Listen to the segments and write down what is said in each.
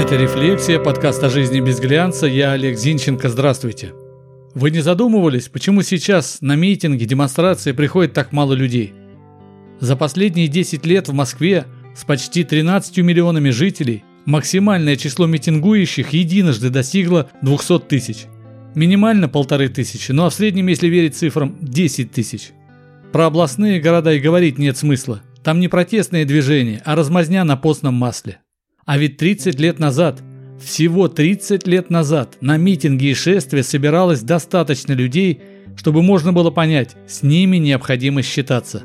Это «Рефлексия», подкаст о жизни без глянца. Я Олег Зинченко. Здравствуйте. Вы не задумывались, почему сейчас на митинги, демонстрации приходит так мало людей? За последние 10 лет в Москве с почти 13 миллионами жителей максимальное число митингующих единожды достигло 200 тысяч. Минимально полторы тысячи, ну а в среднем, если верить цифрам, 10 тысяч. Про областные города и говорить нет смысла. Там не протестные движения, а размазня на постном масле. А ведь 30 лет назад, всего 30 лет назад, на митинги и шествия собиралось достаточно людей, чтобы можно было понять, с ними необходимо считаться.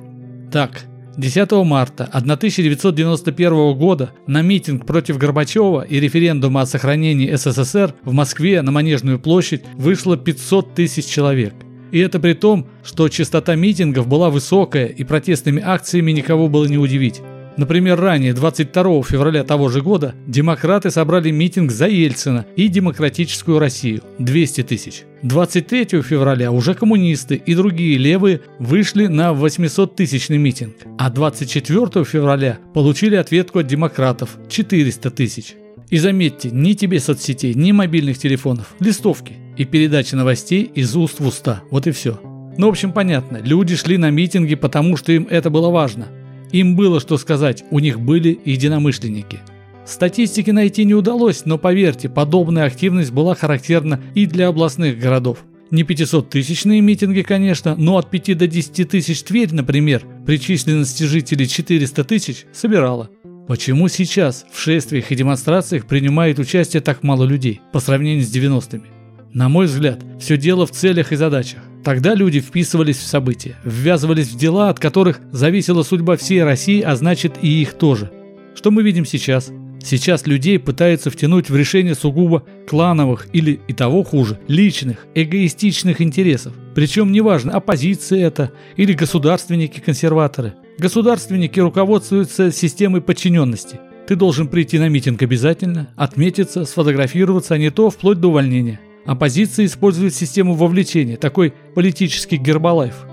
Так, 10 марта 1991 года на митинг против Горбачева и референдума о сохранении СССР в Москве на Манежную площадь вышло 500 тысяч человек. И это при том, что частота митингов была высокая и протестными акциями никого было не удивить. Например, ранее, 22 февраля того же года, демократы собрали митинг за Ельцина и демократическую Россию – 200 тысяч. 23 февраля уже коммунисты и другие левые вышли на 800-тысячный митинг, а 24 февраля получили ответку от демократов – 400 тысяч. И заметьте, ни тебе соцсетей, ни мобильных телефонов, листовки и передачи новостей из уст в уста. Вот и все. Ну, в общем, понятно, люди шли на митинги, потому что им это было важно – им было что сказать, у них были единомышленники. Статистики найти не удалось, но поверьте, подобная активность была характерна и для областных городов. Не 500-тысячные митинги, конечно, но от 5 до 10 тысяч Тверь, например, при численности жителей 400 тысяч, собирала. Почему сейчас в шествиях и демонстрациях принимает участие так мало людей по сравнению с 90-ми? На мой взгляд, все дело в целях и задачах. Тогда люди вписывались в события, ввязывались в дела, от которых зависела судьба всей России, а значит и их тоже. Что мы видим сейчас? Сейчас людей пытаются втянуть в решение сугубо клановых или и того хуже, личных, эгоистичных интересов. Причем неважно, оппозиция это или государственники-консерваторы. Государственники руководствуются системой подчиненности. Ты должен прийти на митинг обязательно, отметиться, сфотографироваться, а не то вплоть до увольнения. Оппозиция использует систему вовлечения, такой политический гербалайф.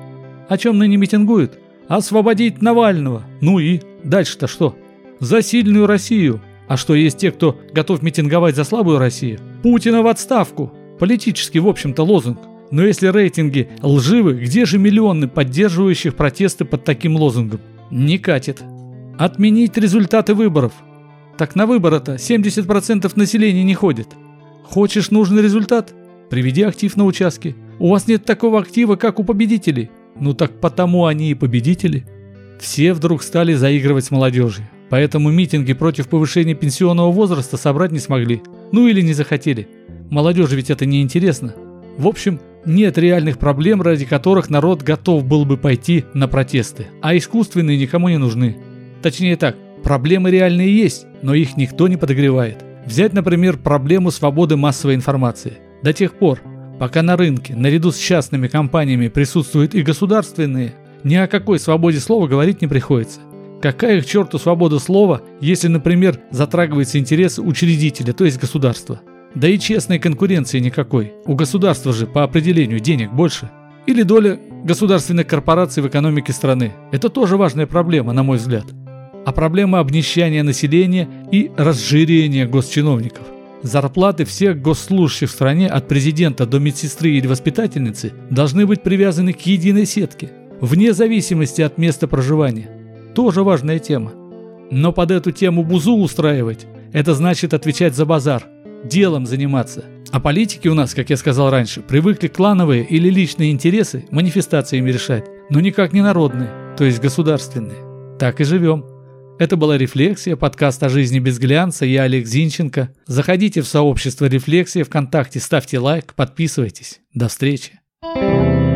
О чем ныне митингуют? Освободить Навального. Ну и дальше-то что? За сильную Россию. А что есть те, кто готов митинговать за слабую Россию? Путина в отставку. Политический, в общем-то, лозунг. Но если рейтинги лживы, где же миллионы поддерживающих протесты под таким лозунгом? Не катит. Отменить результаты выборов. Так на выборы-то 70% населения не ходит. Хочешь нужный результат? Приведи актив на участке. У вас нет такого актива, как у победителей. Ну так потому они и победители. Все вдруг стали заигрывать с молодежью. Поэтому митинги против повышения пенсионного возраста собрать не смогли. Ну или не захотели. Молодежи ведь это не интересно. В общем, нет реальных проблем, ради которых народ готов был бы пойти на протесты. А искусственные никому не нужны. Точнее так, проблемы реальные есть, но их никто не подогревает. Взять, например, проблему свободы массовой информации. До тех пор, пока на рынке наряду с частными компаниями присутствуют и государственные, ни о какой свободе слова говорить не приходится. Какая к черту свобода слова, если, например, затрагиваются интересы учредителя, то есть государства? Да и честной конкуренции никакой. У государства же по определению денег больше. Или доля государственных корпораций в экономике страны. Это тоже важная проблема, на мой взгляд а проблема обнищания населения и разжирения госчиновников. Зарплаты всех госслужащих в стране от президента до медсестры или воспитательницы должны быть привязаны к единой сетке, вне зависимости от места проживания. Тоже важная тема. Но под эту тему бузу устраивать – это значит отвечать за базар, делом заниматься. А политики у нас, как я сказал раньше, привыкли клановые или личные интересы манифестациями решать, но никак не народные, то есть государственные. Так и живем. Это была «Рефлексия», подкаст о жизни без глянца. Я Олег Зинченко. Заходите в сообщество «Рефлексия» ВКонтакте, ставьте лайк, подписывайтесь. До встречи. thank you